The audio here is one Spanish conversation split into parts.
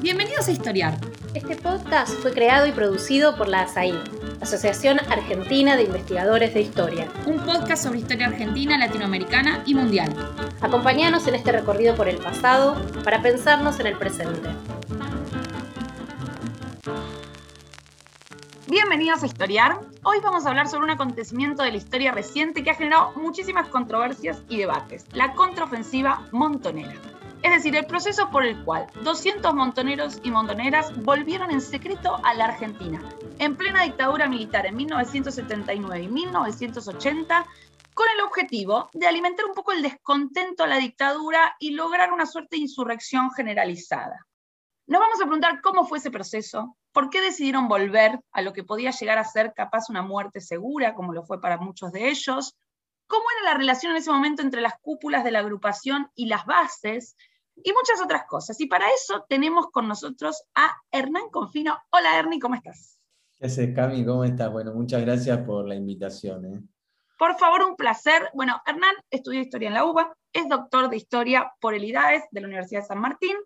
Bienvenidos a Historiar. Este podcast fue creado y producido por la ASAI, Asociación Argentina de Investigadores de Historia. Un podcast sobre historia argentina, latinoamericana y mundial. Acompáñanos en este recorrido por el pasado para pensarnos en el presente. Bienvenidos a Historiar. Hoy vamos a hablar sobre un acontecimiento de la historia reciente que ha generado muchísimas controversias y debates, la contraofensiva montonera. Es decir, el proceso por el cual 200 montoneros y montoneras volvieron en secreto a la Argentina, en plena dictadura militar en 1979 y 1980, con el objetivo de alimentar un poco el descontento a la dictadura y lograr una suerte de insurrección generalizada. Nos vamos a preguntar cómo fue ese proceso, por qué decidieron volver a lo que podía llegar a ser capaz una muerte segura, como lo fue para muchos de ellos, cómo era la relación en ese momento entre las cúpulas de la agrupación y las bases, y muchas otras cosas. Y para eso tenemos con nosotros a Hernán Confino. Hola Ernie, ¿cómo estás? ¿Qué haces, Cami? ¿Cómo estás? Bueno, muchas gracias por la invitación. ¿eh? Por favor, un placer. Bueno, Hernán estudió historia en la UBA, es doctor de historia por el IDAES de la Universidad de San Martín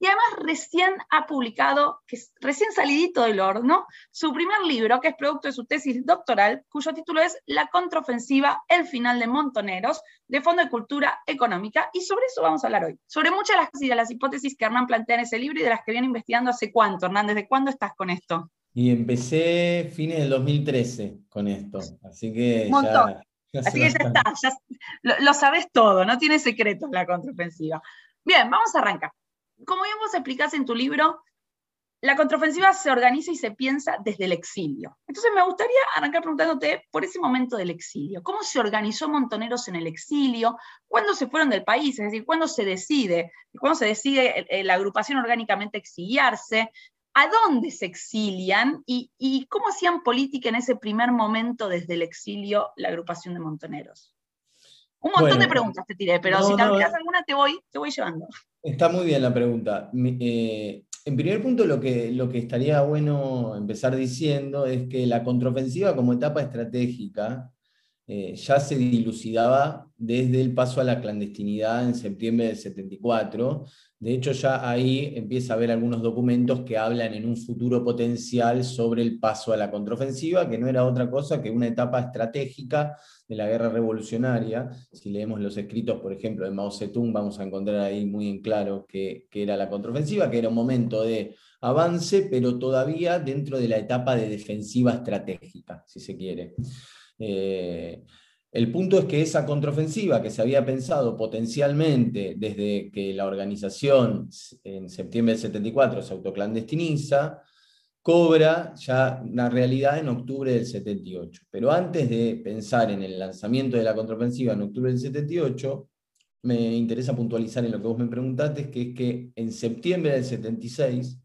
y además recién ha publicado, que es recién salidito del horno, su primer libro, que es producto de su tesis doctoral, cuyo título es La contraofensiva, el final de Montoneros, de Fondo de Cultura Económica, y sobre eso vamos a hablar hoy. Sobre muchas de las, de las hipótesis que Hernán plantea en ese libro y de las que viene investigando hace cuánto, Hernán, ¿desde cuándo estás con esto? Y empecé fines del 2013 con esto, así que ya, Así que ya está, lo, lo sabes todo, no tiene secretos la contraofensiva. Bien, vamos a arrancar como bien vos explicás en tu libro, la contraofensiva se organiza y se piensa desde el exilio. Entonces me gustaría arrancar preguntándote por ese momento del exilio. ¿Cómo se organizó Montoneros en el exilio? ¿Cuándo se fueron del país? Es decir, ¿cuándo se decide? ¿Cuándo se decide eh, la agrupación orgánicamente exiliarse? ¿A dónde se exilian? ¿Y, cómo hacían política en ese primer momento desde el exilio la agrupación de Montoneros? Un montón de preguntas te tiré, pero si te olvidas alguna te voy, te voy llevando. Está muy bien la pregunta. Eh, en primer punto, lo que, lo que estaría bueno empezar diciendo es que la contraofensiva como etapa estratégica eh, ya se dilucidaba desde el paso a la clandestinidad en septiembre del 74. De hecho, ya ahí empieza a haber algunos documentos que hablan en un futuro potencial sobre el paso a la contraofensiva, que no era otra cosa que una etapa estratégica de la guerra revolucionaria. Si leemos los escritos, por ejemplo, de Mao Zedong, vamos a encontrar ahí muy en claro que, era la contraofensiva, que era un momento de avance, pero todavía dentro de la etapa de defensiva estratégica, si se quiere. Eh, el punto es que esa contraofensiva que se había pensado potencialmente desde que la organización en septiembre del 74 se autoclandestiniza, cobra ya una realidad en octubre del 78. Pero antes de pensar en el lanzamiento de la contraofensiva en octubre del 78, me interesa puntualizar en lo que vos me preguntaste, que es que en septiembre del 76,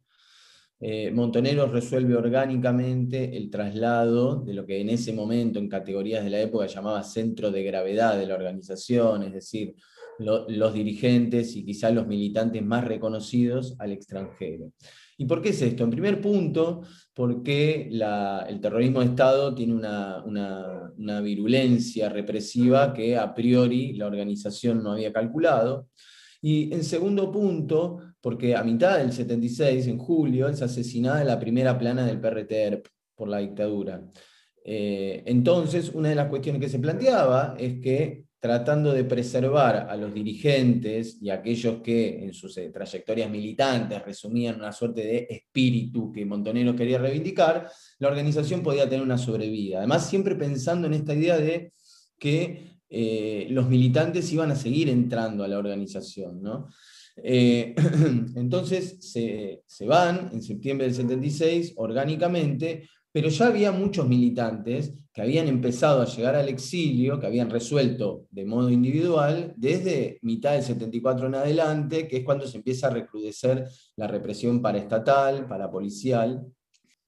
eh, Montoneros resuelve orgánicamente el traslado de lo que en ese momento, en categorías de la época, llamaba centro de gravedad de la organización, es decir, los dirigentes y quizás los militantes más reconocidos al extranjero. ¿Y por qué es esto? En primer punto, porque el terrorismo de Estado tiene una, virulencia represiva que a priori la organización no había calculado. Y en segundo punto, porque a mitad del 76, en julio, es asesinada la primera plana del PRTERP por la dictadura. Eh, entonces, una de las cuestiones que se planteaba es que tratando de preservar a los dirigentes y aquellos que en sus eh, trayectorias militantes resumían una suerte de espíritu que Montoneros quería reivindicar, la organización podía tener una sobrevida. Además, siempre pensando en esta idea de que eh, los militantes iban a seguir entrando a la organización. Eh, entonces se, se van en septiembre del 76 orgánicamente pero ya había muchos militantes que habían empezado a llegar al exilio, que habían resuelto de modo individual desde mitad del 74 en adelante, que es cuando se empieza a recrudecer la represión paraestatal, parapolicial.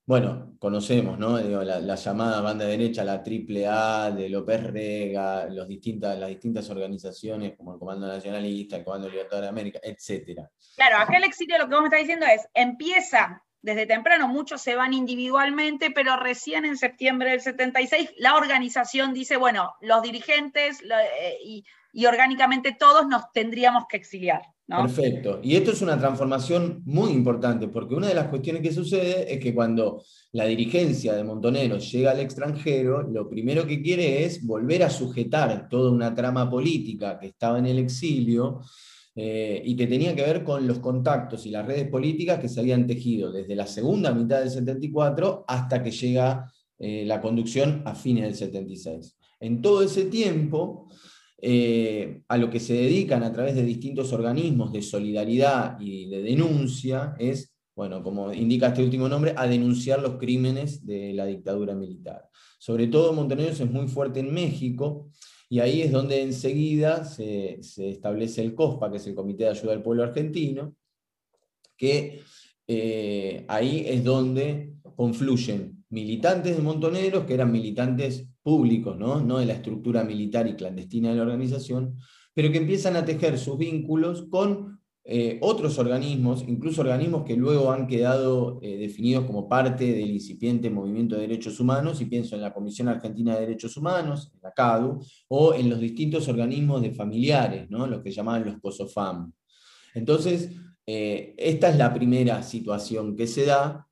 Bueno, conocemos ¿no? la, llamada banda derecha, la triple A de López Rega, las distintas organizaciones como el Comando Nacionalista, el Comando Libertador de América, etc. Claro, acá el exilio lo que vos me estás diciendo es, empieza desde temprano, muchos se van individualmente, pero recién en septiembre del 76 la organización dice, bueno, los dirigentes y, y orgánicamente todos nos tendríamos que exiliar. Perfecto. Y esto es una transformación muy importante, porque una de las cuestiones que sucede es que cuando la dirigencia de Montoneros llega al extranjero, lo primero que quiere es volver a sujetar toda una trama política que estaba en el exilio eh, y que tenía que ver con los contactos y las redes políticas que se habían tejido desde la segunda mitad del 74 hasta que llega eh, la conducción a fines del 76. En todo ese tiempo, eh, a lo que se dedican a través de distintos organismos de solidaridad y de denuncia es, bueno, como indica este último nombre, a denunciar los crímenes de la dictadura militar. Sobre todo Montenegro es muy fuerte en México, y ahí es donde enseguida se, establece el COSPA, que es el Comité de Ayuda al Pueblo Argentino, que eh, ahí es donde confluyen militantes de Montoneros, que eran militantes públicos, ¿no? no de la estructura militar y clandestina de la organización, pero que empiezan a tejer sus vínculos con eh, otros organismos, incluso organismos que luego han quedado eh, definidos como parte del incipiente movimiento de derechos humanos, y pienso en la Comisión Argentina de Derechos Humanos, en la CADU, o en los distintos organismos de familiares, ¿no? los que llamaban los COSOFAM. Entonces, eh, esta es la primera situación que se da,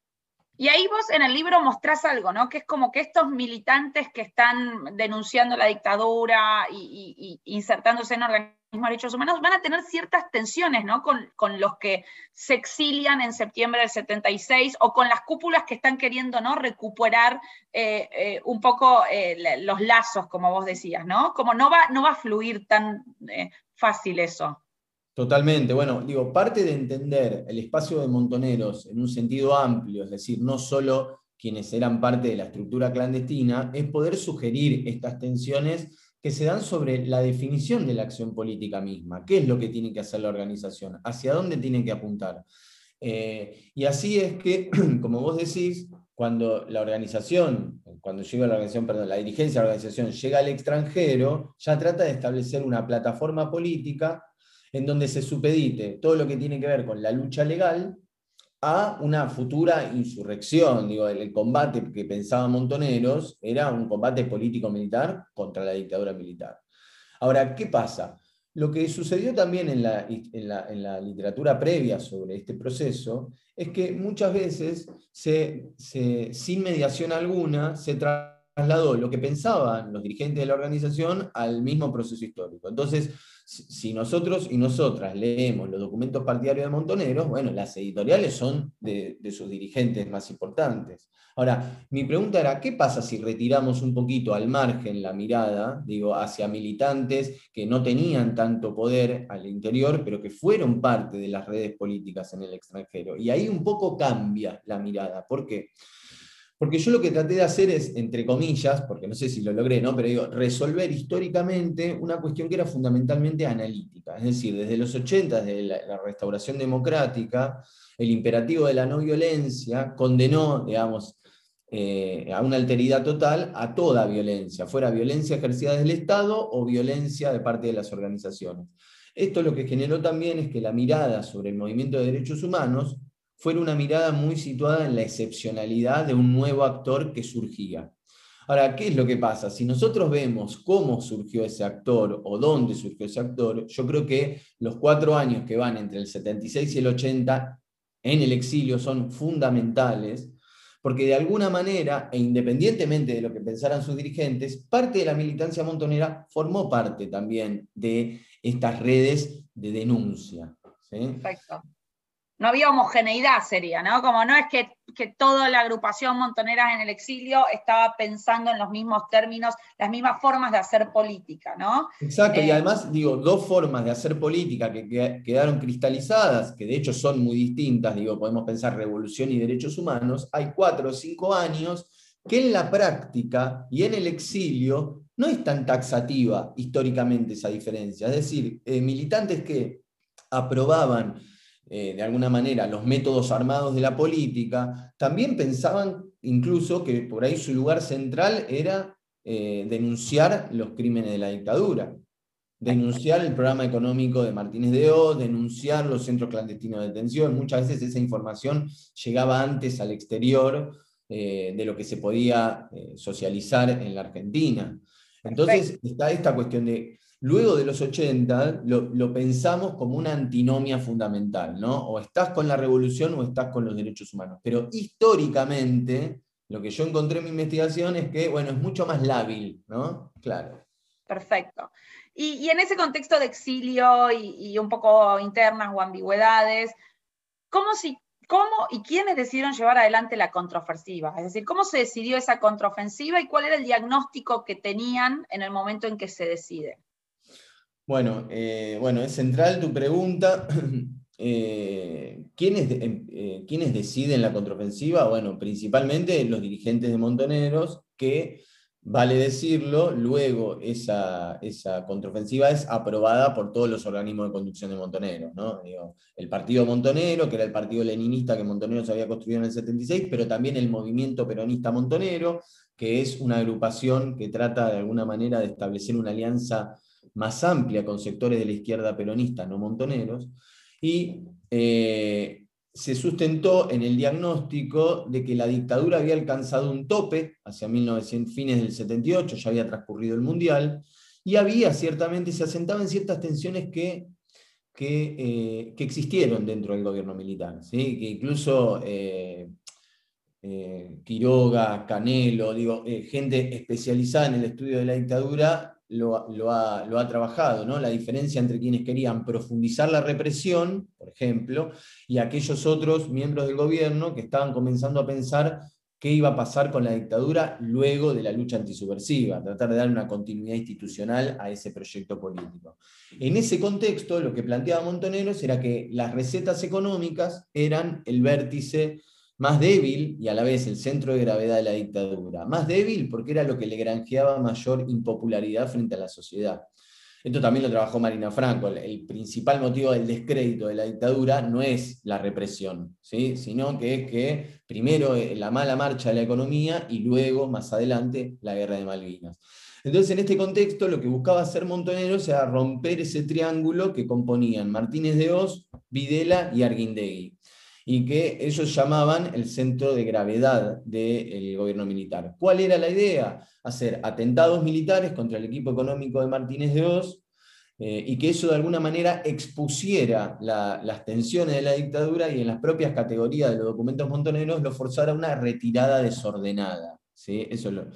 y ahí vos en el libro mostrás algo, ¿no? Que es como que estos militantes que están denunciando la dictadura y, insertándose en organismos de derechos humanos van a tener ciertas tensiones, ¿no? Con, los que se exilian en septiembre del 76 o con las cúpulas que están queriendo, ¿no? Recuperar eh, eh, un poco eh, los lazos, como vos decías, ¿no? Como no va, no va a fluir tan fácil eso. Totalmente. Bueno, digo, parte de entender el espacio de montoneros en un sentido amplio, es decir, no solo quienes eran parte de la estructura clandestina, es poder sugerir estas tensiones que se dan sobre la definición de la acción política misma. ¿Qué es lo que tiene que hacer la organización? ¿Hacia dónde tiene que apuntar? Eh, y así es que, como vos decís, cuando la organización, cuando llega la organización, perdón, la dirigencia de la organización llega al extranjero, ya trata de establecer una plataforma política en donde se supedite todo lo que tiene que ver con la lucha legal a una futura insurrección. Digo, el, combate que pensaba Montoneros era un combate político-militar contra la dictadura militar. Ahora, ¿qué pasa? Lo que sucedió también en la, en la, literatura previa sobre este proceso es que muchas veces, se, sin mediación alguna, se trasladó lo que pensaban los dirigentes de la organización al mismo proceso histórico. Entonces, si nosotros y nosotras leemos los documentos partidarios de Montoneros, bueno, las editoriales son de, sus dirigentes más importantes. Ahora, mi pregunta era, ¿qué pasa si retiramos un poquito al margen la mirada, digo, hacia militantes que no tenían tanto poder al interior, pero que fueron parte de las redes políticas en el extranjero? Y ahí un poco cambia la mirada. ¿Por qué? Porque yo lo que traté de hacer es, entre comillas, porque no sé si lo logré, ¿no? pero digo, resolver históricamente una cuestión que era fundamentalmente analítica. Es decir, desde los 80, desde la, restauración democrática, el imperativo de la no violencia condenó, digamos, eh, a una alteridad total a toda violencia, fuera violencia ejercida desde el Estado o violencia de parte de las organizaciones. Esto lo que generó también es que la mirada sobre el movimiento de derechos humanos fuera una mirada muy situada en la excepcionalidad de un nuevo actor que surgía. Ahora, ¿qué es lo que pasa? Si nosotros vemos cómo surgió ese actor o dónde surgió ese actor, yo creo que los cuatro años que van entre el 76 y el 80 en el exilio son fundamentales, porque de alguna manera, e independientemente de lo que pensaran sus dirigentes, parte de la militancia montonera formó parte también de estas redes de denuncia. Perfecto no había homogeneidad, sería, ¿no? Como no es que, toda la agrupación Montoneras en el exilio estaba pensando en los mismos términos, las mismas formas de hacer política, ¿no? Exacto, y eh, además, digo, dos formas de hacer política que, quedaron cristalizadas, que de hecho son muy distintas, digo, podemos pensar revolución y derechos humanos, hay cuatro o cinco años que en la práctica y en el exilio no es tan taxativa históricamente esa diferencia. Es decir, eh, militantes que aprobaban eh, de alguna manera los métodos armados de la política, también pensaban incluso que por ahí su lugar central era eh, denunciar los crímenes de la dictadura, denunciar el programa económico de Martínez de O, denunciar los centros clandestinos de detención. Muchas veces esa información llegaba antes al exterior eh, de lo que se podía socializar en la Argentina. Entonces está esta cuestión de luego de los 80 lo, pensamos como una antinomia fundamental, ¿no? O estás con la revolución o estás con los derechos humanos. Pero históricamente, lo que yo encontré en mi investigación es que, bueno, es mucho más lábil, ¿no? Claro. Perfecto. Y, en ese contexto de exilio y, un poco internas o ambigüedades, ¿cómo, si, ¿cómo y quiénes decidieron llevar adelante la contraofensiva? Es decir, ¿cómo se decidió esa contraofensiva y cuál era el diagnóstico que tenían en el momento en que se decide? Bueno, eh, bueno es central tu pregunta. Eh, ¿quiénes, eh, ¿Quiénes deciden la contraofensiva? Bueno, principalmente los dirigentes de Montoneros que Vale decirlo, luego esa, esa contraofensiva es aprobada por todos los organismos de conducción de Montoneros. ¿no? el partido Montonero, que era el partido leninista que Montonero se había construido en el 76, pero también el movimiento peronista Montonero, que es una agrupación que trata de alguna manera de establecer una alianza más amplia con sectores de la izquierda peronista, no montoneros, y eh, se sustentó en el diagnóstico de que la dictadura había alcanzado un tope hacia 1900, fines del 78, ya había transcurrido el Mundial, y había ciertamente, se asentaban ciertas tensiones que, que, eh, existieron dentro del gobierno militar, ¿sí? que incluso eh, Quiroga, Canelo, digo, gente especializada en el estudio de la dictadura, lo, ha, trabajado, ¿no? La diferencia entre quienes querían profundizar la represión, por ejemplo, y aquellos otros miembros del gobierno que estaban comenzando a pensar qué iba a pasar con la dictadura luego de la lucha antisubversiva, tratar de dar una continuidad institucional a ese proyecto político. En ese contexto, lo que planteaba Montoneros era que las recetas económicas eran el vértice más débil y a la vez el centro de gravedad de la dictadura. Más débil porque era lo que le granjeaba mayor impopularidad frente a la sociedad. Esto también lo trabajó Marina Franco. El principal motivo del descrédito de la dictadura no es la represión, ¿sí? sino que es que primero eh, la mala marcha de la economía y luego, más adelante, la guerra de Malvinas. Entonces, en este contexto, lo que buscaba hacer Montoneros era romper ese triángulo que componían Martínez de Oz, Videla y Arguindegui y que ellos llamaban el centro de gravedad del gobierno militar. ¿Cuál era la idea? Hacer atentados militares contra el equipo económico de Martínez de Oz eh, y que eso de alguna manera expusiera las tensiones de la dictadura y en las propias categorías de los documentos montoneros lo forzara a una retirada desordenada. ¿sí? Eso es lo,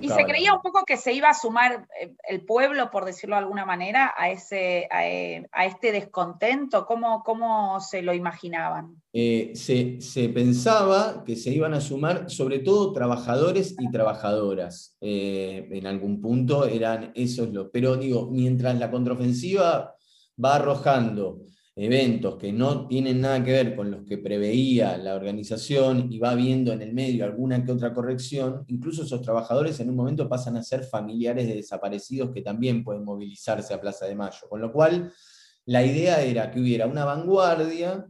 y se creía un poco que se iba a sumar eh, el pueblo, por decirlo de alguna manera, a, ese, a, eh, este descontento. ¿Cómo, ¿Cómo, se lo imaginaban? Eh, se, pensaba que se iban a sumar sobre todo trabajadores y trabajadoras. en algún punto eran esos los... Pero digo, mientras la contraofensiva va arrojando eventos que no tienen nada que ver con los que preveía la organización y va viendo en el medio alguna que otra corrección, incluso esos trabajadores en un momento pasan a ser familiares de desaparecidos que también pueden movilizarse a Plaza de Mayo. Con lo cual, la idea era que hubiera una vanguardia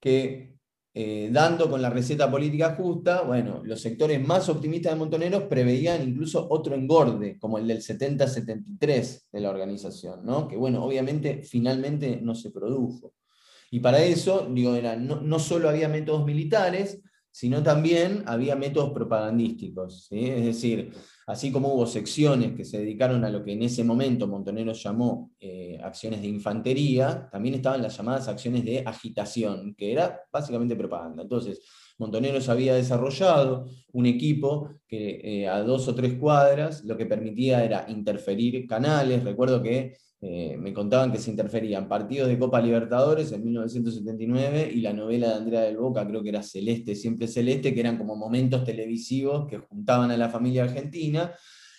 que eh, dando con la receta política justa, bueno, los sectores más optimistas de Montoneros preveían incluso otro engorde, como el del 70-73 de la organización, ¿no? que bueno, obviamente finalmente no se produjo. Y para eso, digo, era, no, no solo había métodos militares, sino también había métodos propagandísticos. Es decir, así como hubo secciones que se dedicaron a lo que en ese momento Montoneros llamó eh, acciones de infantería, también estaban las llamadas acciones de agitación, que era básicamente propaganda. Entonces, Montoneros había desarrollado un equipo que eh, a dos o tres cuadras lo que permitía era interferir canales. Recuerdo que eh, me contaban que se interferían partidos de Copa Libertadores en 1979 y la novela de Andrea del Boca, creo que era Celeste, siempre Celeste, que eran como momentos televisivos que juntaban a la familia argentina.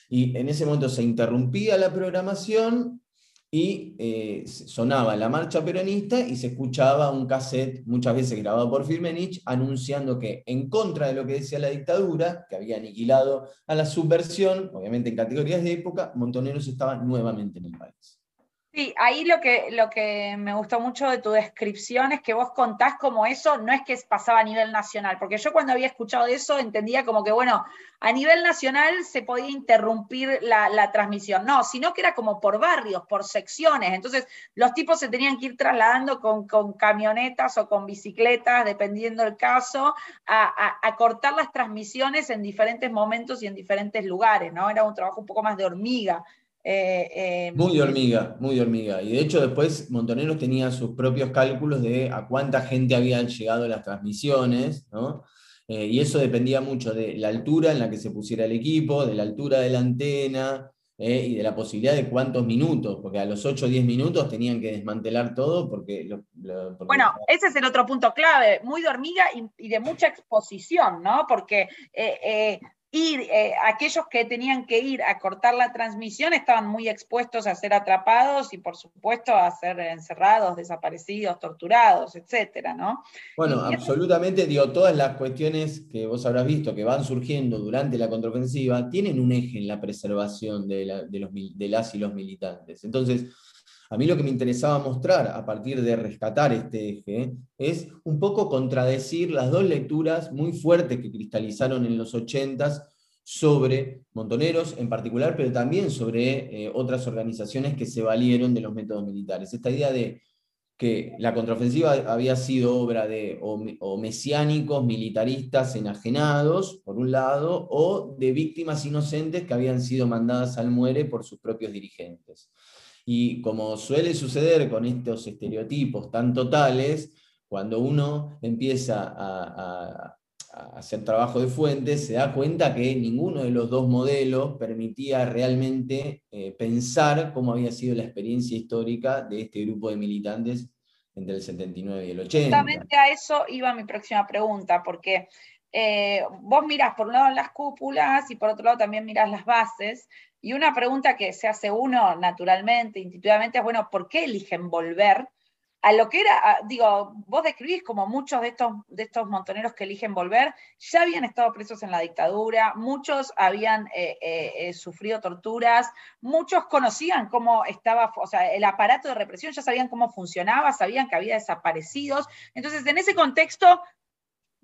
Y en ese momento se interrumpía la programación y eh, sonaba la marcha peronista y se escuchaba un cassette, muchas veces grabado por Firmenich, anunciando que en contra de lo que decía la dictadura, que había aniquilado a la subversión, obviamente en categorías de época, Montoneros estaba nuevamente en el país. Sí, ahí lo que, lo que me gustó mucho de tu descripción es que vos contás como eso no es que pasaba a nivel nacional, porque yo cuando había escuchado eso entendía como que, bueno, a nivel nacional se podía interrumpir la, transmisión, no, sino que era como por barrios, por secciones, entonces los tipos se tenían que ir trasladando con, camionetas o con bicicletas, dependiendo del caso, a, a cortar las transmisiones en diferentes momentos y en diferentes lugares, ¿no? Era un trabajo un poco más de hormiga Eh, muy de hormiga, muy de hormiga. Y de hecho después Montoneros tenía sus propios cálculos de a cuánta gente habían llegado las transmisiones, ¿no? y eso dependía mucho de la altura en la que se pusiera el equipo, de la altura de la antena, eh, y de la posibilidad de cuántos minutos, porque a los 8 o 10 minutos tenían que desmantelar todo porque... bueno, ese es el otro punto clave, muy de hormiga y, de mucha exposición, ¿no? Porque eh, eh, y eh, aquellos que tenían que ir a cortar la transmisión estaban muy expuestos a ser atrapados y por supuesto a ser encerrados, desaparecidos, torturados, etcétera, ¿no? Bueno, absolutamente, digo, todas las cuestiones que vos habrás visto que van surgiendo durante la contraofensiva tienen un eje en la preservación de, los, de las y los militantes. Entonces, a mí lo que me interesaba mostrar a partir de rescatar este eje es un poco contradecir las dos lecturas muy fuertes que cristalizaron en los 80 sobre Montoneros en particular, pero también sobre eh, otras organizaciones que se valieron de los métodos militares. Esta idea de que la contraofensiva había sido obra de o, mesiánicos militaristas enajenados, por un lado, o de víctimas inocentes que habían sido mandadas al muere por sus propios dirigentes. Y como suele suceder con estos estereotipos tan totales, cuando uno empieza a, hacer trabajo de fuentes, se da cuenta que ninguno de los dos modelos permitía realmente eh, pensar cómo había sido la experiencia histórica de este grupo de militantes entre el 79 y el 80. Justamente a eso iba mi próxima pregunta, porque eh, vos mirás por un lado las cúpulas y por otro lado también mirás las bases, y una pregunta que se hace uno naturalmente, intuitivamente, es, bueno, ¿por qué eligen volver a lo que era, digo, vos describís como muchos de estos, de estos montoneros que eligen volver, ya habían estado presos en la dictadura, muchos habían eh, eh, eh, sufrido torturas, muchos conocían cómo estaba, o sea, el aparato de represión, ya sabían cómo funcionaba, sabían que había desaparecidos. Entonces, en ese contexto,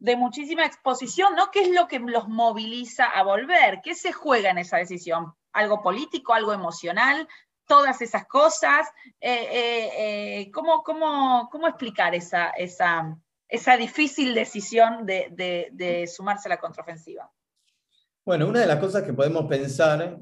de muchísima exposición, ¿no? ¿Qué es lo que los moviliza a volver? ¿Qué se juega en esa decisión? ¿Algo político, algo emocional? Todas esas cosas. Eh, eh, eh, ¿cómo, explicar esa, esa, esa, difícil decisión de, sumarse a la contraofensiva? Bueno, una de las cosas que podemos pensar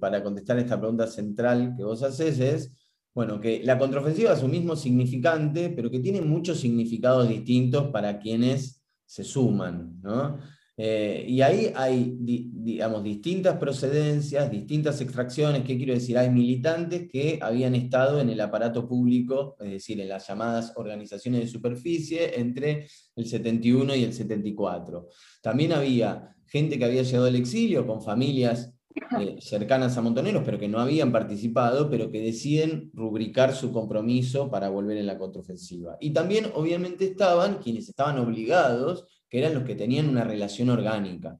para contestar esta pregunta central que vos haces es, bueno, que la contraofensiva es un mismo significante, pero que tiene muchos significados distintos para quienes se suman. ¿no? Eh, y ahí hay, digamos, distintas procedencias, distintas extracciones. ¿Qué quiero decir? Hay militantes que habían estado en el aparato público, es decir, en las llamadas organizaciones de superficie, entre el 71 y el 74. También había gente que había llegado al exilio con familias eh, cercanas a Montoneros, pero que no habían participado, pero que deciden rubricar su compromiso para volver en la contraofensiva. Y también, obviamente, estaban quienes estaban obligados, que eran los que tenían una relación orgánica.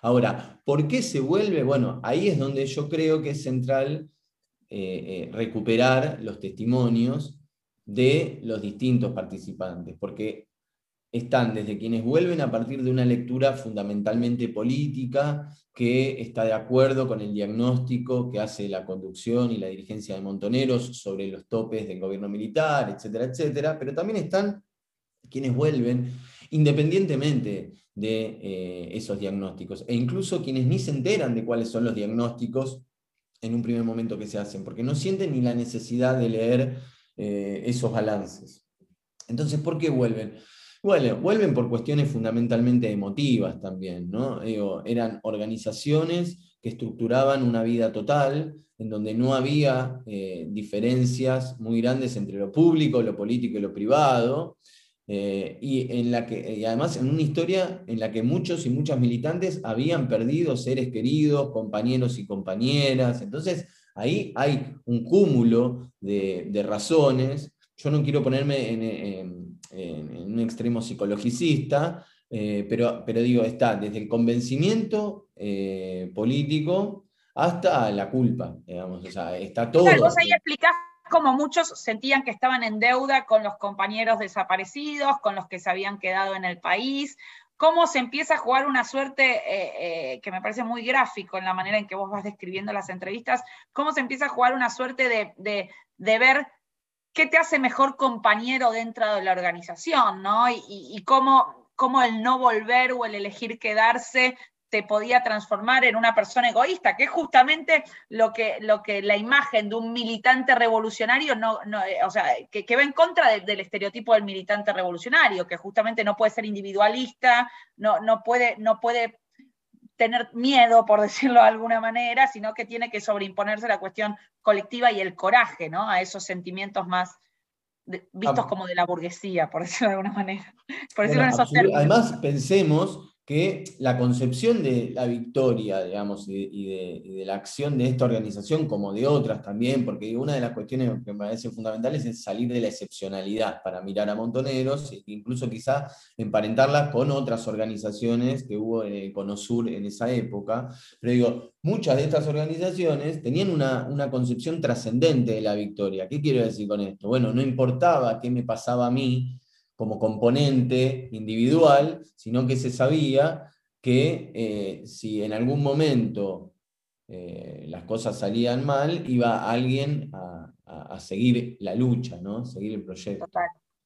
Ahora, ¿por qué se vuelve? Bueno, ahí es donde yo creo que es central eh, eh, recuperar los testimonios de los distintos participantes, porque están desde quienes vuelven a partir de una lectura fundamentalmente política, que está de acuerdo con el diagnóstico que hace la conducción y la dirigencia de Montoneros sobre los topes del gobierno militar, etcétera, etcétera, pero también están quienes vuelven independientemente de eh, esos diagnósticos, e incluso quienes ni se enteran de cuáles son los diagnósticos en un primer momento que se hacen, porque no sienten ni la necesidad de leer eh, esos balances. Entonces, ¿por qué vuelven? Bueno, vuelven por cuestiones fundamentalmente emotivas también, ¿no? eran organizaciones que estructuraban una vida total, en donde no había eh, diferencias muy grandes entre lo público, lo político y lo privado, eh, y, en la que, y además en una historia en la que muchos y muchas militantes habían perdido seres queridos, compañeros y compañeras. Entonces, ahí hay un cúmulo de, razones. Yo no quiero ponerme en, un extremo psicologicista, eh, pero, pero digo, está desde el convencimiento eh, político hasta la culpa, digamos, o sea, está todo. vos ahí explicás cómo muchos sentían que estaban en deuda con los compañeros desaparecidos, con los que se habían quedado en el país, cómo se empieza a jugar una suerte eh, que me parece muy gráfico en la manera en que vos vas describiendo las entrevistas, cómo se empieza a jugar una suerte de, de, de ver qué te hace mejor compañero dentro de la organización, ¿no? Y, cómo, el no volver o el elegir quedarse te podía transformar en una persona egoísta, que es justamente lo que, lo que la imagen de un militante revolucionario no, eh, o sea, que, va en contra del estereotipo del militante revolucionario, que justamente no puede ser individualista, no, no, puede, no puede tener miedo, por decirlo de alguna manera, sino que tiene que sobreimponerse la cuestión colectiva y el coraje, ¿no? A esos sentimientos más vistos como de la burguesía, por decirlo de alguna manera. Por decirlo en esos términos. Además, pensemos que la concepción de la victoria, digamos, y de, la acción de esta organización, como de otras también, porque una de las cuestiones que me parecen fundamentales es salir de la excepcionalidad para mirar a Montoneros, e incluso quizá emparentarla con otras organizaciones que hubo en el Cono Sur en esa época. Pero digo, muchas de estas organizaciones tenían una, una concepción trascendente de la victoria. ¿Qué quiero decir con esto? Bueno, no importaba qué me pasaba a mí, como componente individual, sino que se sabía que eh, si en algún momento eh, las cosas salían mal, iba alguien a, seguir la lucha, ¿no? seguir el proyecto.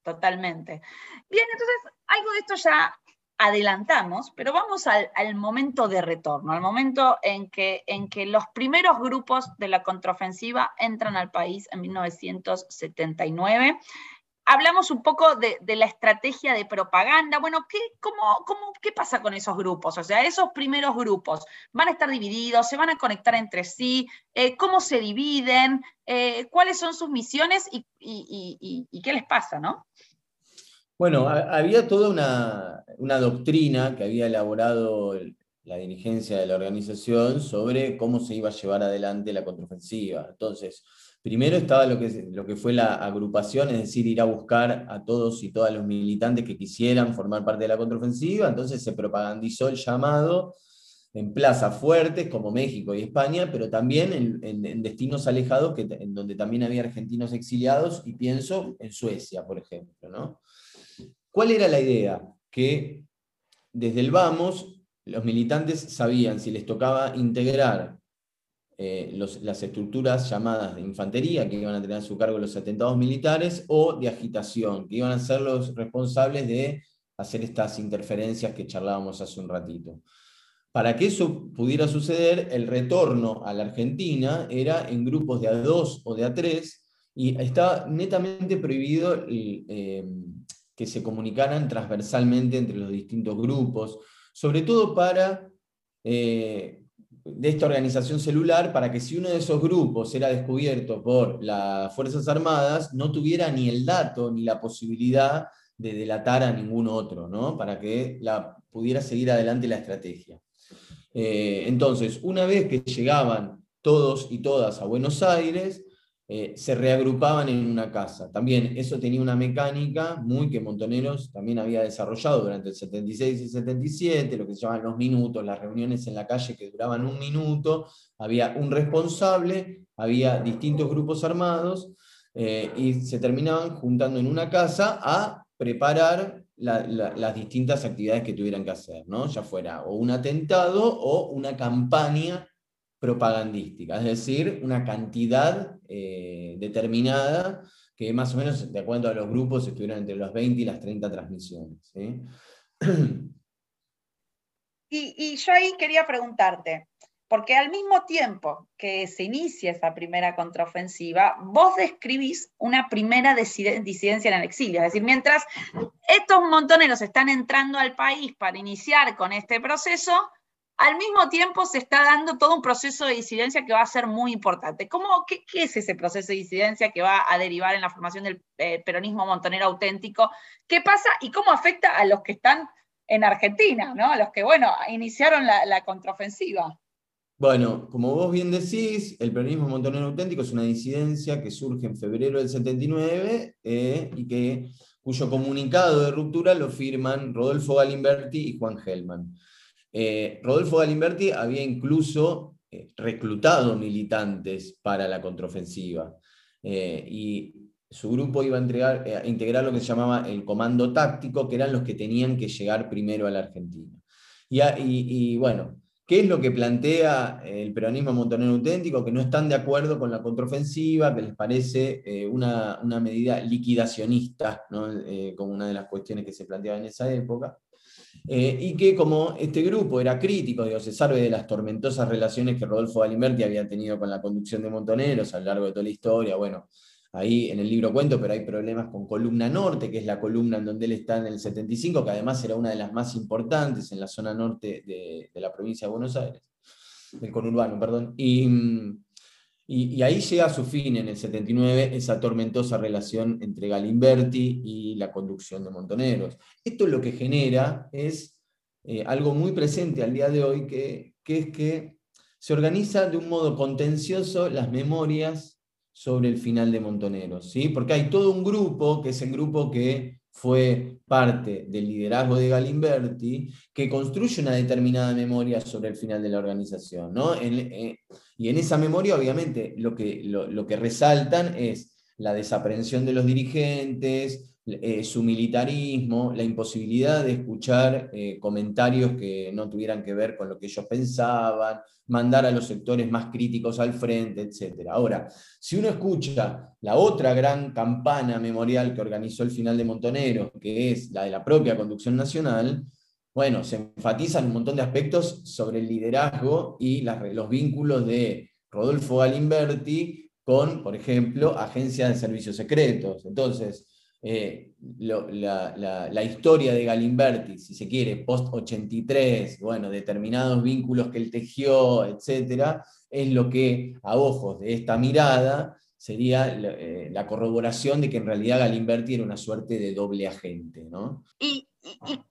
totalmente. Bien, entonces algo de esto ya adelantamos, pero vamos al, al, momento de retorno, al momento en que, en que los primeros grupos de la contraofensiva entran al país en 1979 hablamos un poco de, la estrategia de propaganda. Bueno, ¿qué, cómo, cómo, ¿qué pasa con esos grupos? O sea, esos primeros grupos van a estar divididos, se van a conectar entre sí, eh, cómo se dividen, eh, cuáles son sus misiones y, qué les pasa, ¿no? Bueno, había toda una, una doctrina que había elaborado la dirigencia de la organización sobre cómo se iba a llevar adelante la contraofensiva. Entonces, Primero estaba lo que, lo que fue la agrupación, es decir, ir a buscar a todos y todas los militantes que quisieran formar parte de la contraofensiva, entonces se propagandizó el llamado en plazas fuertes como México y España, pero también en, destinos alejados, que, en donde también había argentinos exiliados, y pienso en Suecia, por ejemplo. ¿no? ¿Cuál era la idea? Que desde el vamos, los militantes sabían si les tocaba integrar eh, las estructuras llamadas de infantería, que iban a tener a su cargo los atentados militares, o de agitación, que iban a ser los responsables de hacer estas interferencias que charlábamos hace un ratito. Para que eso pudiera suceder, el retorno a la Argentina era en grupos de A2 o de A3, y estaba netamente prohibido eh, que se comunicaran transversalmente entre los distintos grupos, sobre todo para eh, de esta organización celular para que si uno de esos grupos era descubierto por las Fuerzas Armadas, no tuviera ni el dato ni la posibilidad de delatar a ningún otro, ¿no? para que la, pudiera seguir adelante la estrategia. Eh, entonces, una vez que llegaban todos y todas a Buenos Aires, eh, se reagrupaban en una casa. También eso tenía una mecánica muy que Montoneros también había desarrollado durante el 76 y 77, lo que se llaman los minutos, las reuniones en la calle que duraban un minuto, había un responsable, había distintos grupos armados eh, y se terminaban juntando en una casa a preparar las distintas actividades que tuvieran que hacer, ¿no? ya fuera o un atentado o una campaña propagandística, es decir, una cantidad eh, determinada que más o menos, de acuerdo a los grupos, estuvieran entre los 20 y las 30 transmisiones. Y, yo ahí quería preguntarte, porque al mismo tiempo que se inicia esa primera contraofensiva, vos describís una primera disidencia en el exilio. Es decir, mientras estos montoneros están entrando al país para iniciar con este proceso, al mismo tiempo se está dando todo un proceso de disidencia que va a ser muy importante. ¿Cómo, qué, es ese proceso de disidencia que va a derivar en la formación del eh, peronismo montonero auténtico? ¿Qué pasa y cómo afecta a los que están en Argentina, ¿no? a los que, bueno, iniciaron la, contraofensiva? Bueno, como vos bien decís, el peronismo montonero auténtico es una disidencia que surge en febrero del 79 eh, y que, cuyo comunicado de ruptura lo firman Rodolfo Galimberti y Juan Gelman. Eh, Rodolfo Galimberti había incluso eh, reclutado militantes para la contraofensiva eh, y su grupo iba a, integrar lo que se llamaba el comando táctico, que eran los que tenían que llegar primero a la Argentina. Y, bueno, ¿qué es lo que plantea el peronismo montonero auténtico? Que no están de acuerdo con la contraofensiva, que les parece una, medida liquidacionista, como una de las cuestiones que se planteaba en esa época. Eh, y que como este grupo era crítico, digo, se sabe de las tormentosas relaciones que Rodolfo Galimberti había tenido con la conducción de Montoneros a lo largo de toda la historia, bueno, ahí en el libro cuento, pero hay problemas con Columna Norte, que es la columna en donde él está en el 75, que además era una de las más importantes en la zona norte de, la provincia de Buenos Aires, del conurbano, perdón, y, y, ahí llega a su fin en el 79 esa tormentosa relación entre Galimberti y la conducción de Montoneros. Esto lo que genera es eh, algo muy presente al día de hoy, que, que es que se organiza de un modo contencioso las memorias sobre el final de Montoneros, ¿sí? porque hay todo un grupo, que es el grupo que fue parte del liderazgo de Galimberti, que construye una determinada memoria sobre el final de la organización. ¿no? Eh, y en esa memoria, obviamente, lo que, lo, que resaltan es la desaprensión de los dirigentes, eh, su militarismo, la imposibilidad de escuchar eh, comentarios que no tuvieran que ver con lo que ellos pensaban, mandar a los sectores más críticos al frente, etc. Ahora, si uno escucha la otra gran campana memorial que organizó el final de Montonero, que es la de la propia conducción nacional, bueno, se enfatizan un montón de aspectos sobre el liderazgo y los vínculos de Rodolfo Galimberti con, por ejemplo, agencias de servicios secretos. Entonces, eh, la, historia de Galimberti, si se quiere, post-83, bueno, determinados vínculos que él tejió, etcétera, es lo que, a ojos de esta mirada, sería eh, la, corroboración de que en realidad Galimberti era una suerte de doble agente. ¿no? ¿Y,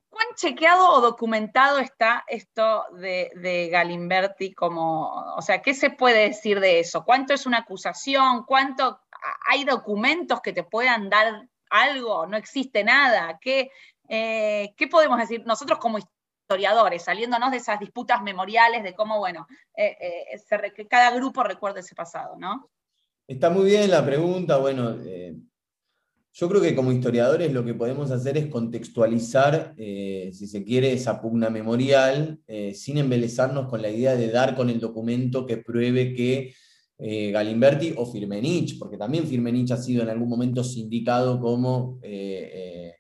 cuán chequeado o documentado está esto de, de, Galimberti como, o sea, qué se puede decir de eso? ¿Cuánto es una acusación? ¿Cuánto hay documentos que te puedan dar algo, no existe nada. ¿Qué, eh, ¿qué podemos decir nosotros como historiadores, saliéndonos de esas disputas memoriales de cómo, bueno, eh, eh, cada grupo recuerde ese pasado, ¿no? Está muy bien la pregunta, bueno, yo creo que como historiadores lo que podemos hacer es contextualizar, si se quiere, esa pugna memorial, sin embelezarnos con la idea de dar con el documento que pruebe que eh, Galimberti o Firmenich, porque también Firmenich ha sido en algún momento sindicado como... Eh, eh,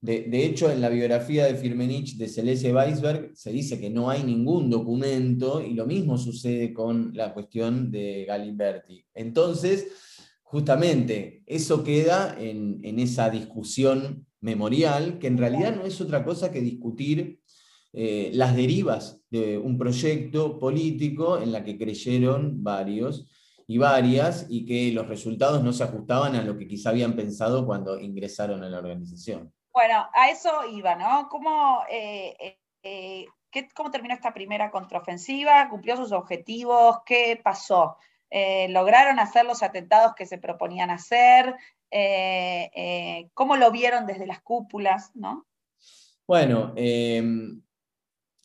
de, hecho, en la biografía de Firmenich de Celeste Weisberg se dice que no hay ningún documento y lo mismo sucede con la cuestión de Galimberti. Entonces, justamente, eso queda en, esa discusión memorial, que en realidad no es otra cosa que discutir las derivas de un proyecto político en la que creyeron varios y varias y que los resultados no se ajustaban a lo que quizá habían pensado cuando ingresaron a la organización. Bueno, a eso iba, ¿no? ¿Cómo, eh, eh, ¿cómo terminó esta primera contraofensiva? ¿Cumplió sus objetivos? ¿Qué pasó? Eh, ¿Lograron hacer los atentados que se proponían hacer? ¿Cómo lo vieron desde las cúpulas? ¿no? Bueno, em,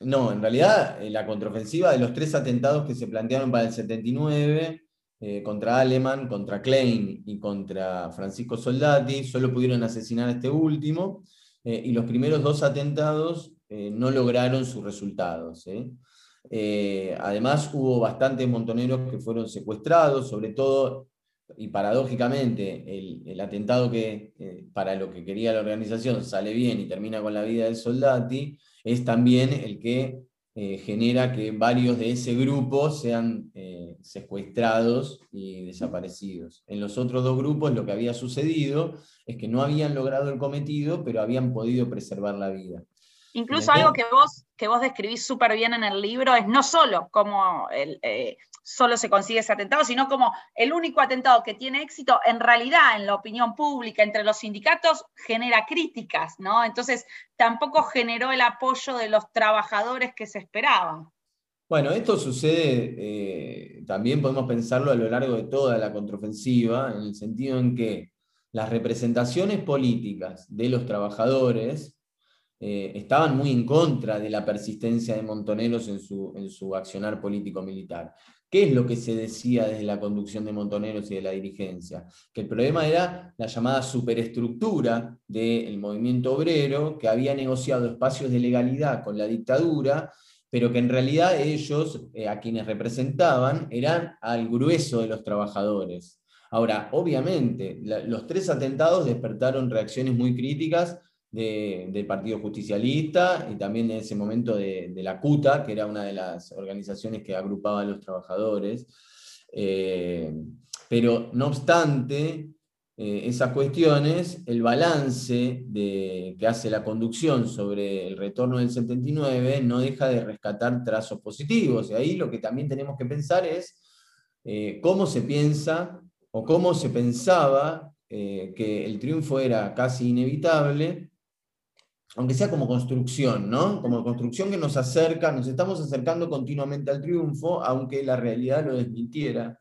no, en realidad la contraofensiva de los tres atentados que se plantearon para el 79 eh, contra Aleman, contra Klein y contra Francisco Soldati, solo pudieron asesinar a este último, eh, y los primeros dos atentados eh, no lograron sus resultados. además, hubo bastantes montoneros que fueron secuestrados, sobre todo, y paradójicamente, el, el atentado que para lo que quería la organización sale bien y termina con la vida de Soldati, es también el que eh, genera que varios de ese grupo sean eh, secuestrados y desaparecidos. En los otros dos grupos lo que había sucedido es que no habían logrado el cometido, pero habían podido preservar la vida. Incluso algo que vos, que vos describís súper bien en el libro es no solo como el, eh, solo se consigue ese atentado, sino como el único atentado que tiene éxito, en realidad en la opinión pública, entre los sindicatos, genera críticas, ¿no? Entonces tampoco generó el apoyo de los trabajadores que se esperaban. Bueno, esto sucede, eh, también podemos pensarlo a lo largo de toda la contraofensiva, en el sentido en que las representaciones políticas de los trabajadores eh, estaban muy en contra de la persistencia de Montoneros en su, en su accionar político-militar. ¿Qué es lo que se decía desde la conducción de Montoneros y de la dirigencia? Que el problema era la llamada superestructura del movimiento obrero, que había negociado espacios de legalidad con la dictadura, pero que en realidad ellos, eh, a quienes representaban, eran al grueso de los trabajadores. Ahora, obviamente, los tres atentados despertaron reacciones muy críticas del Partido Justicialista y también en ese momento de, la CUTA, que era una de las organizaciones que agrupaba a los trabajadores. Eh, pero no obstante eh, esas cuestiones, el balance de, que hace la conducción sobre el retorno del 79 no deja de rescatar trazos positivos. Y ahí lo que también tenemos que pensar es eh, cómo se piensa o cómo se pensaba que el triunfo era casi inevitable aunque sea como construcción, ¿no? Como construcción que nos acerca, nos estamos acercando continuamente al triunfo, aunque la realidad lo desmintiera.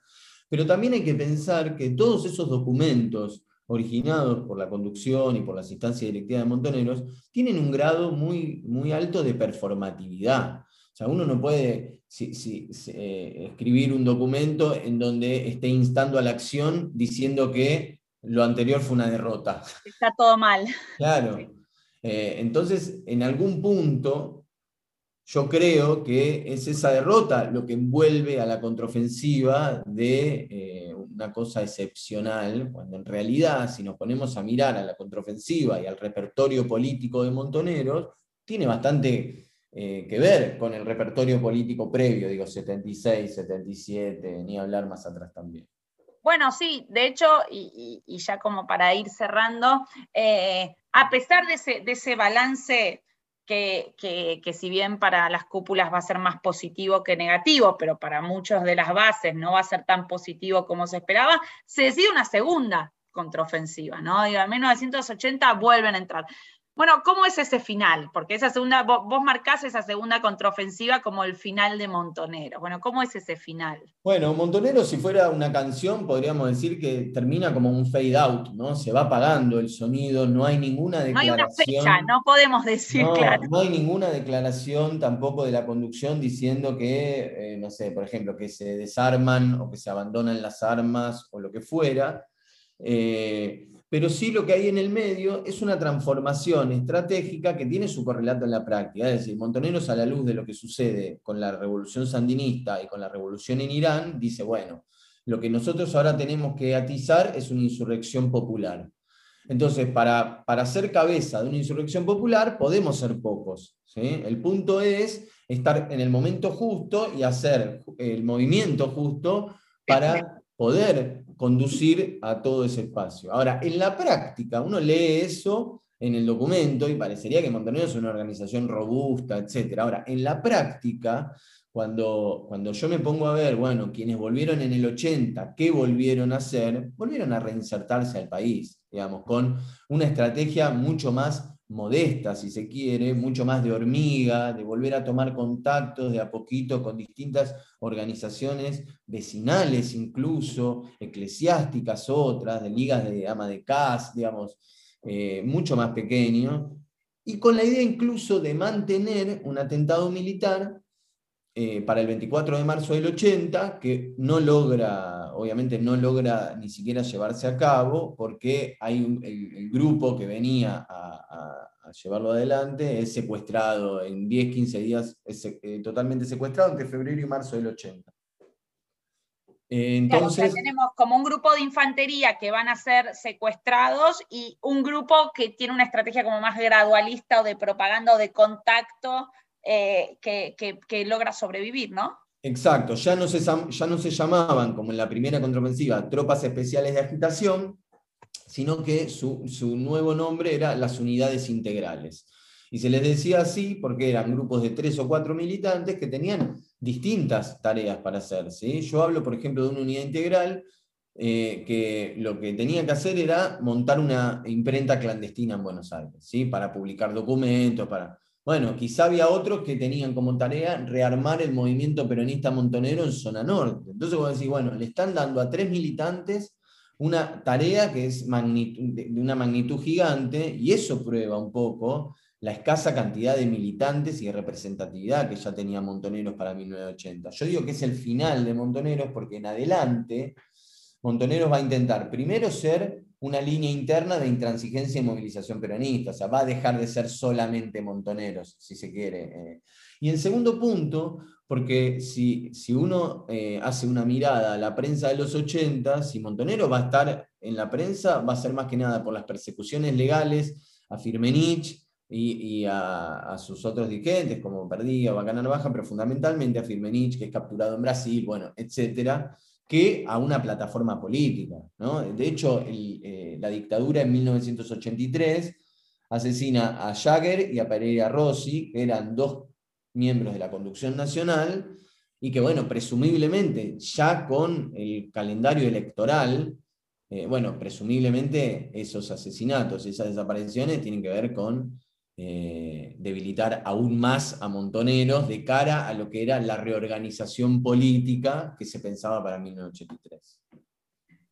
Pero también hay que pensar que todos esos documentos originados por la conducción y por las instancias directivas de Montoneros tienen un grado muy, muy alto de performatividad. O sea, uno no puede eh, escribir un documento en donde esté instando a la acción diciendo que lo anterior fue una derrota. Está todo mal. Claro. Eh, entonces, en algún punto, yo creo que es esa derrota lo que envuelve a la contraofensiva de eh, una cosa excepcional, cuando en realidad, si nos ponemos a mirar a la contraofensiva y al repertorio político de Montoneros, tiene bastante eh, que ver con el repertorio político previo, digo, 76, 77, ni hablar más atrás también. Bueno, sí, de hecho, y, ya como para ir cerrando, a pesar de ese, balance que, si bien para las cúpulas va a ser más positivo que negativo, pero para muchos de las bases no va a ser tan positivo como se esperaba, se decide una segunda contraofensiva, ¿no? En 1980 vuelven a entrar. Bueno, ¿cómo es ese final? Porque esa segunda, vos, marcás esa segunda contraofensiva como el final de Montonero. Bueno, ¿cómo es ese final? Bueno, Montonero, si fuera una canción, podríamos decir que termina como un fade out, ¿no? Se va apagando el sonido, no hay ninguna declaración. No hay una fecha, no podemos decir, claro. No hay ninguna declaración tampoco de la conducción diciendo que, eh, no sé, por ejemplo, que se desarman o que se abandonan las armas o lo que fuera. Eh, pero sí lo que hay en el medio es una transformación estratégica que tiene su correlato en la práctica. Es decir, Montoneros a la luz de lo que sucede con la revolución sandinista y con la revolución en Irán, dice, bueno, lo que nosotros ahora tenemos que atizar es una insurrección popular. Entonces, para, para ser cabeza de una insurrección popular, podemos ser pocos. El punto es estar en el momento justo y hacer el movimiento justo para poder conducir a todo ese espacio. Ahora, en la práctica, uno lee eso en el documento y parecería que Montenegro es una organización robusta, etc. Ahora, en la práctica, cuando, cuando yo me pongo a ver, bueno, quienes volvieron en el 80, ¿qué volvieron a hacer? Volvieron a reinsertarse al país, digamos, con una estrategia mucho más modesta, si se quiere, mucho más de hormiga, de volver a tomar contactos de a poquito con distintas organizaciones vecinales, incluso eclesiásticas otras, de ligas de ama de casa, digamos, eh, mucho más pequeño, y con la idea incluso de mantener un atentado militar eh, para el 24 de marzo del 80, que no logra, obviamente no logra ni siquiera llevarse a cabo, porque hay el, grupo que venía a, llevarlo adelante es secuestrado en 10, 15 días, es eh, totalmente secuestrado entre febrero y marzo del 80. entonces, tenemos como un grupo de infantería que van a ser secuestrados y un grupo que tiene una estrategia como más gradualista o de propaganda o de contacto eh, que, logra sobrevivir, ¿no? Exacto, ya no, se, ya no se llamaban, como en la primera contraofensiva, tropas especiales de agitación, sino que su, nuevo nombre era las unidades integrales. Y se les decía así porque eran grupos de tres o cuatro militantes que tenían distintas tareas para hacer. Yo hablo, por ejemplo, de una unidad integral eh, que lo que tenía que hacer era montar una imprenta clandestina en Buenos Aires, ¿sí? para publicar documentos, para... Bueno, quizá había otros que tenían como tarea rearmar el movimiento peronista montonero en zona norte. Entonces vos decís, bueno, le están dando a tres militantes una tarea que es de una magnitud gigante y eso prueba un poco la escasa cantidad de militantes y de representatividad que ya tenía Montoneros para 1980. Yo digo que es el final de Montoneros porque en adelante Montoneros va a intentar primero ser una línea interna de intransigencia y movilización peronista, o sea, va a dejar de ser solamente montoneros, si se quiere. Eh. Y en segundo punto, porque si, si uno eh, hace una mirada a la prensa de los 80, si Montonero va a estar en la prensa, va a ser más que nada por las persecuciones legales a Firmenich y, a, sus otros dirigentes, como Perdiga, Bacana Baja, pero fundamentalmente a Firmenich, que es capturado en Brasil, bueno, etcétera, que a una plataforma política. De hecho, eh, la dictadura en 1983 asesina a Jagger y a Pereira Rossi, que eran dos miembros de la conducción nacional, y que, bueno, presumiblemente ya con el calendario electoral, eh, bueno, presumiblemente esos asesinatos, esas desapariciones tienen que ver con eh, debilitar aún más a Montoneros de cara a lo que era la reorganización política que se pensaba para 1983.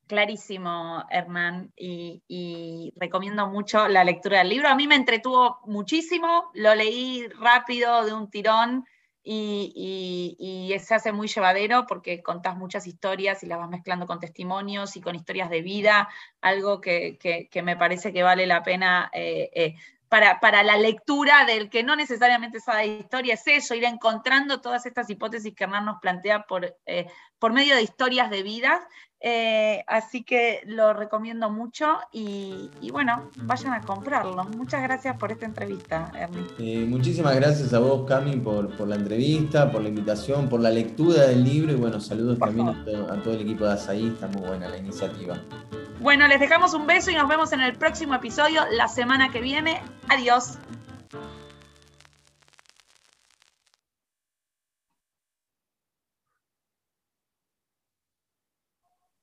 Clarísimo, Hernán, y, recomiendo mucho la lectura del libro. A mí me entretuvo muchísimo, lo leí rápido, de un tirón, y, se hace muy llevadero porque contás muchas historias y las vas mezclando con testimonios y con historias de vida, algo que, me parece que vale la pena eh, eh, para, la lectura del que no necesariamente sabe de historia, es eso, ir encontrando todas estas hipótesis que Hernán nos plantea por, eh, por medio de historias de vidas. Eh, así que lo recomiendo mucho y, bueno, vayan a comprarlo. Muchas gracias por esta entrevista, Hernán. Eh, muchísimas gracias a vos, Cami, por, la entrevista, por la invitación, por la lectura del libro y bueno, saludos también a todo, a todo, el equipo de Azaí, está muy buena la iniciativa. Bueno, les dejamos un beso y nos vemos en el próximo episodio la semana que viene. Adiós.